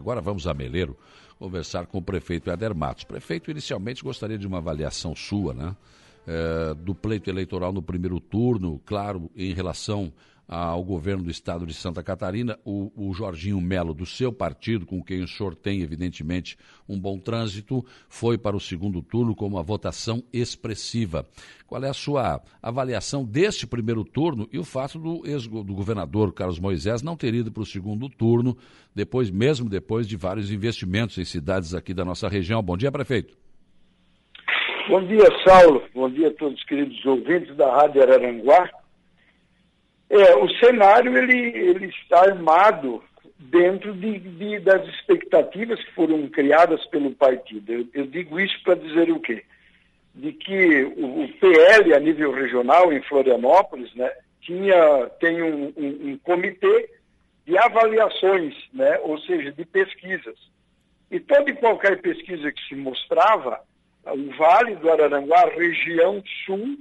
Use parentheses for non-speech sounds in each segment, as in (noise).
Agora vamos a Meleiro conversar com o prefeito Eder Matos. Prefeito, inicialmente gostaria de uma avaliação sua, né? É, do pleito eleitoral no primeiro turno, claro, em relação ao governo do estado de Santa Catarina, o, o, Jorginho Melo, do seu partido, com quem o senhor tem, evidentemente, um bom trânsito, foi para o segundo turno com uma votação expressiva. Qual é a sua avaliação deste primeiro turno e o fato do, ex, do governador Carlos Moisés não ter ido para o segundo turno, depois, mesmo depois de vários investimentos em cidades aqui da nossa região? Bom dia, prefeito. Bom dia, Saulo. Bom dia a todos os queridos ouvintes da Rádio Araranguá. É, o cenário ele, ele está armado dentro de, de, das expectativas que foram criadas pelo partido. Eu, eu digo isso para dizer o quê? De que o, o, PL a nível regional em Florianópolis, né, tinha tem um, um, um comitê de avaliações, né, ou seja, de pesquisas. E toda e qualquer pesquisa que se mostrava, o Vale do Araranguá, região sul,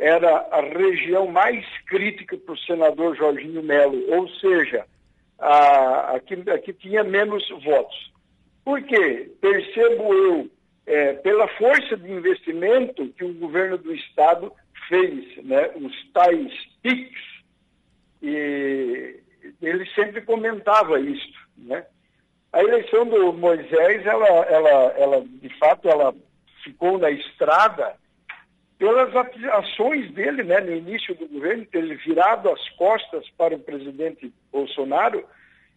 era a região mais crítica para o senador Jorginho Melo, ou seja, a, a, que, a que tinha menos votos. Por quê? Percebo eu, é, pela força de investimento que o governo do Estado fez, né, os tais PICs, e ele sempre comentava isso. Né? A eleição do Moisés, ela, ela, ela, de fato, ela ficou na estrada pelas ações dele né, no início do governo, ter virado as costas para o presidente Bolsonaro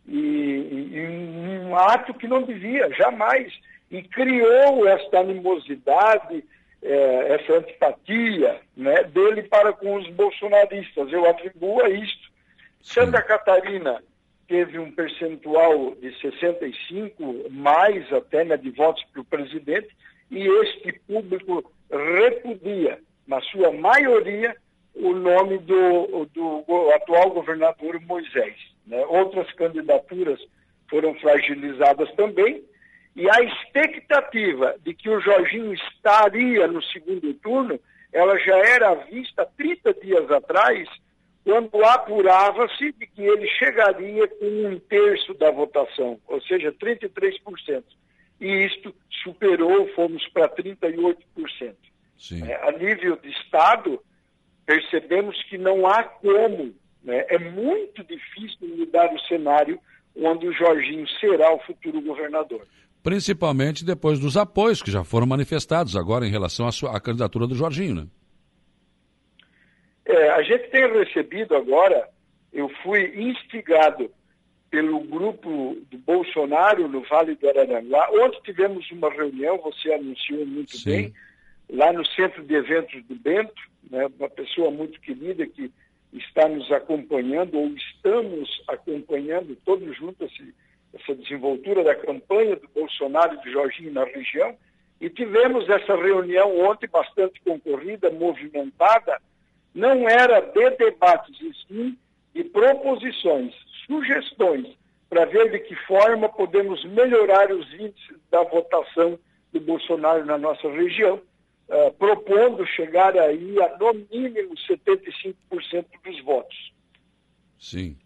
e, e, um ato que não devia, jamais. E criou esta animosidade, eh, essa antipatia né, dele para com os bolsonaristas. Eu atribuo a isto. Santa Catarina teve um percentual de 65, mais até né, de votos para o presidente, e este público repudia, na sua maioria, o nome do, do atual governador Moisés. Né? Outras candidaturas foram fragilizadas também, e a expectativa de que o Jorginho estaria no segundo turno, ela já era vista 30 dias atrás, quando apurava-se de que ele chegaria com um terço da votação, ou seja, 33% e isto superou, fomos para 38%. É, a nível de Estado, percebemos que não há como, né? é muito difícil mudar o cenário onde o Jorginho será o futuro governador. Principalmente depois dos apoios que já foram manifestados agora em relação à, sua, à candidatura do Jorginho, né? É, a gente tem recebido agora, eu fui instigado pelo grupo do Bolsonaro no Vale do Araranguá. Ontem tivemos uma reunião, você anunciou muito Sim. bem, lá no Centro de Eventos do Bento, né, uma pessoa muito querida que está nos acompanhando, ou estamos acompanhando todos juntos esse, essa desenvoltura da campanha do Bolsonaro e do Jorginho na região. E tivemos essa reunião ontem bastante concorrida, movimentada. Não era de debates, e sim de proposições sugestões para ver de que forma podemos melhorar os índices da votação do Bolsonaro na nossa região, uh, propondo chegar aí a no mínimo 75% dos votos. Sim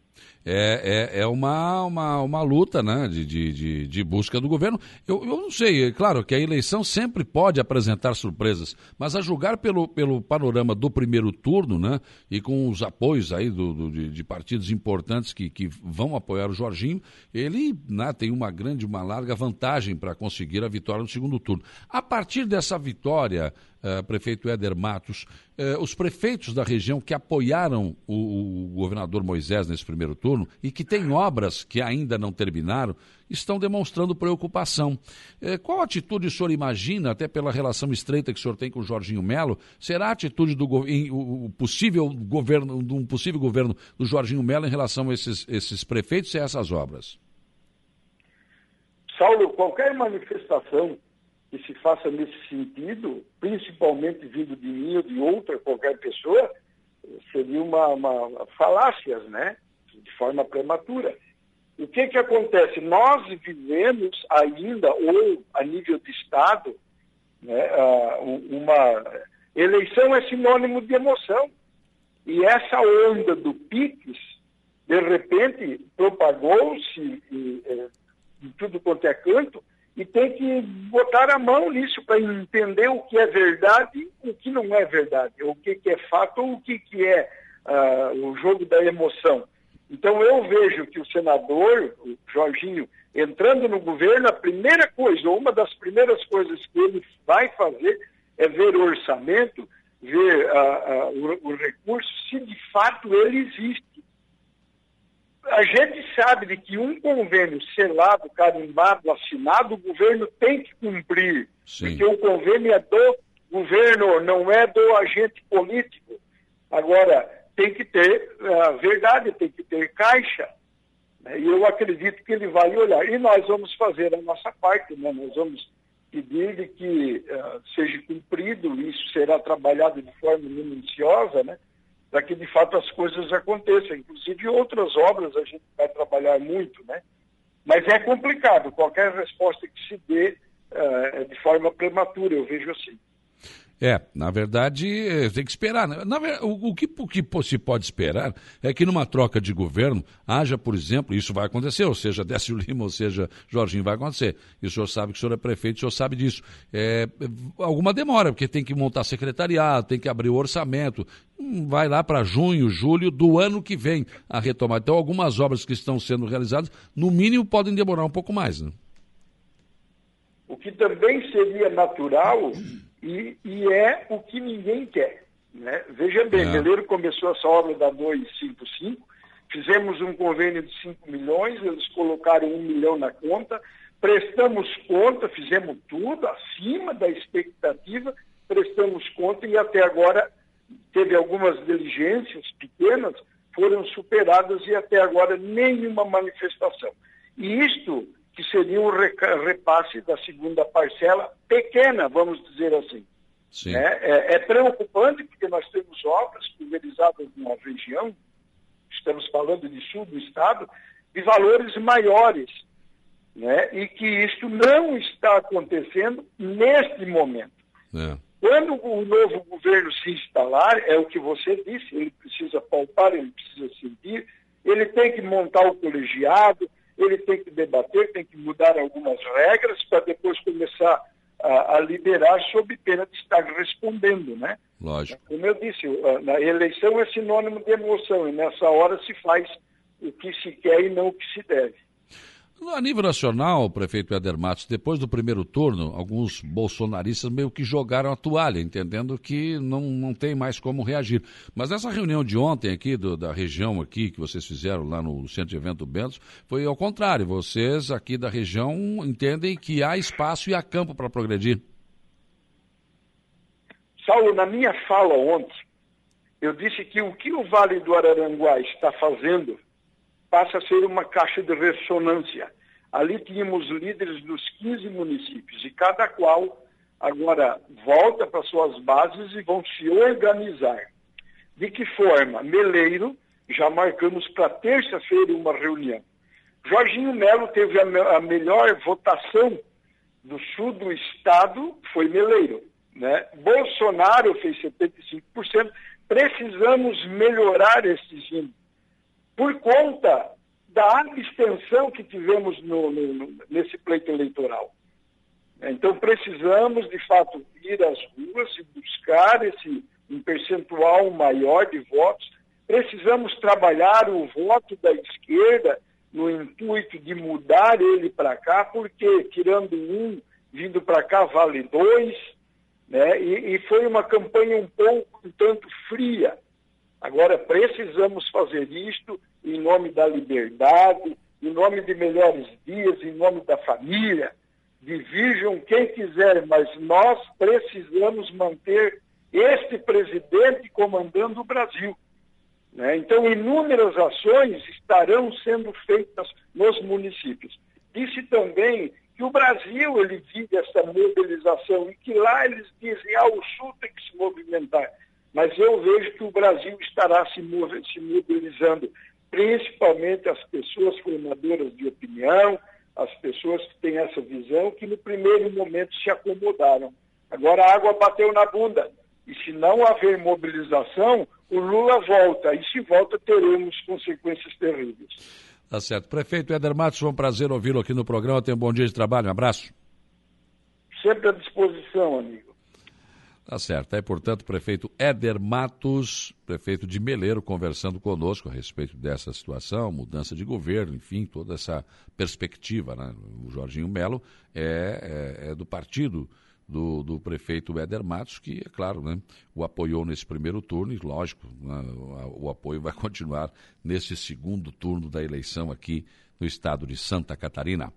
é, é, é uma, uma, uma luta né, de, de, de, busca do governo. Eu, eu não sei, é claro que a eleição sempre pode apresentar surpresas, mas a julgar pelo, pelo panorama do primeiro turno, né, e com os apoios aí do, do de, de, partidos importantes que, que vão apoiar o Jorginho, ele né, tem uma grande, uma larga vantagem para conseguir a vitória no segundo turno. A partir dessa vitória, uh, prefeito Éder Matos, uh, os prefeitos da região que apoiaram o, o, governador Moisés nesse primeiro turno e que têm obras que ainda não terminaram, estão demonstrando preocupação. Uh, qual atitude o senhor imagina, até pela relação estreita que o senhor tem com o Jorginho Melo, será a atitude do em, o possível governo, de um possível governo do Jorginho Melo em relação a esses, esses prefeitos e a essas obras? Saulo, qualquer manifestação que se faça nesse sentido, principalmente vindo de mim ou de outra qualquer pessoa, seria uma, uma falácias, né? De forma prematura. O que que acontece? Nós vivemos ainda, ou a nível de Estado, né, uma eleição é sinônimo de emoção. E essa onda do PIX, de repente, propagou-se de tudo quanto é canto, tem que botar a mão nisso para entender o que é verdade o que não é verdade, o que, que é fato ou o que, que é uh, o jogo da emoção. Então eu vejo que o senador, o Jorginho, entrando no governo, a primeira coisa, ou uma das primeiras coisas que ele vai fazer é ver o orçamento, ver uh, uh, o, o recurso, se de fato ele existe a gente sabe de que um convênio selado, carimbado, assinado, o governo tem que cumprir. Sim. Porque o convênio é do governo, não é do agente político. Agora, tem que ter uh, verdade, tem que ter caixa. Né? E eu acredito que ele vai olhar. E nós vamos fazer a nossa parte, né? nós vamos pedir de que uh, seja cumprido, isso será trabalhado de forma minuciosa, né? Para que de fato as coisas aconteçam. Inclusive outras obras a gente vai trabalhar muito, né? Mas é complicado, qualquer resposta que se dê uh, de forma prematura, eu vejo assim. É, na verdade, tem que esperar. Né? Na, o, o, que, o que se pode esperar é que numa troca de governo haja, por exemplo, isso vai acontecer, ou seja, (laughs) Décio Lima, ou seja, Jorginho, vai acontecer. E o senhor sabe que o senhor é prefeito, o senhor sabe disso. É, alguma demora, porque tem que montar secretariado, tem que abrir o orçamento. Hum, vai lá para junho, julho do ano que vem a retomar. Então, algumas obras que estão sendo realizadas, no mínimo, podem demorar um pouco mais. Né? O que também seria natural e, e é o que ninguém quer. Né? Veja bem, é. Começou essa obra da 255, fizemos um convênio de 5 milhões, eles colocaram um milhão na conta, prestamos conta, fizemos tudo acima da expectativa, prestamos conta e até agora teve algumas diligências pequenas, foram superadas e até agora nenhuma manifestação. E isto que seria um repasse da segunda parcela, pequena, vamos dizer assim. É, é, é, preocupante porque nós temos obras pulverizadas na região, estamos falando de sul do estado, de valores maiores, né? e que isto não está acontecendo neste momento. É. Quando o novo governo se instalar, é o que você disse, ele precisa palpar, ele precisa sentir, ele tem que montar o colegiado, ele tem que debater, tem que mudar algumas regras para depois começar a, a, liberar sob pena de estar respondendo, né? Lógico. Como eu disse, a eleição é sinônimo de emoção e nessa hora se faz o que se quer e não o que se deve. A nível nacional, prefeito Eder Matos, depois do primeiro turno, alguns bolsonaristas meio que jogaram a toalha, entendendo que não, não tem mais como reagir. Mas nessa reunião de ontem aqui, do, da região aqui, que vocês fizeram lá no Centro de Evento Bentos, foi ao contrário. Vocês aqui da região entendem que há espaço e há campo para progredir. Saulo, na minha fala ontem, eu disse que o que o Vale do Araranguá está fazendo passa a ser uma caixa de ressonância. Ali tínhamos líderes dos 15 municípios e cada qual agora volta para suas bases e vão se organizar. De que forma? Meleiro, já marcamos para terça-feira uma reunião. Jorginho Melo teve a, a, melhor votação do sul do estado, foi Meleiro. Né? Bolsonaro fez 75%. Precisamos melhorar esses índices por conta da abstenção que tivemos no, no, nesse pleito eleitoral. Então, precisamos, de fato, ir às ruas e buscar esse um percentual maior de votos. Precisamos trabalhar o voto da esquerda no intuito de mudar ele para cá, porque tirando um, vindo para cá vale dois, né? E, e, foi uma campanha um pouco um tanto fria. Agora precisamos fazer isto em nome da liberdade, em nome de melhores dias, em nome da família. Divirjam quem quiser, mas nós precisamos manter este presidente comandando o Brasil. Né? Então, inúmeras ações estarão sendo feitas nos municípios. Disse também que o Brasil ele vive essa mobilização e que lá eles dizem, ah, o Sul tem que se movimentar. Mas eu vejo que o Brasil estará se, se mobilizando principalmente as pessoas formadoras de opinião, as pessoas que têm essa visão, que no primeiro momento se acomodaram. Agora a água bateu na bunda. E se não haver mobilização, o Lula volta. E se volta, teremos consequências terríveis. Tá certo. Prefeito Éder Matos, foi um prazer ouvi-lo aqui no programa. Tenha um bom dia de trabalho. Um abraço. Sempre à disposição, amigo. Tá certo. É, portanto, o prefeito Éder Matos, prefeito de Meleiro, conversando conosco a respeito dessa situação, mudança de governo, enfim, toda essa perspectiva. Né? O Jorginho Melo é, é, é do partido do, do, prefeito Éder Matos, que, é claro, né, o apoiou nesse primeiro turno e, lógico, né, o, apoio vai (laughs) continuar nesse segundo turno da eleição aqui no estado de Santa Catarina.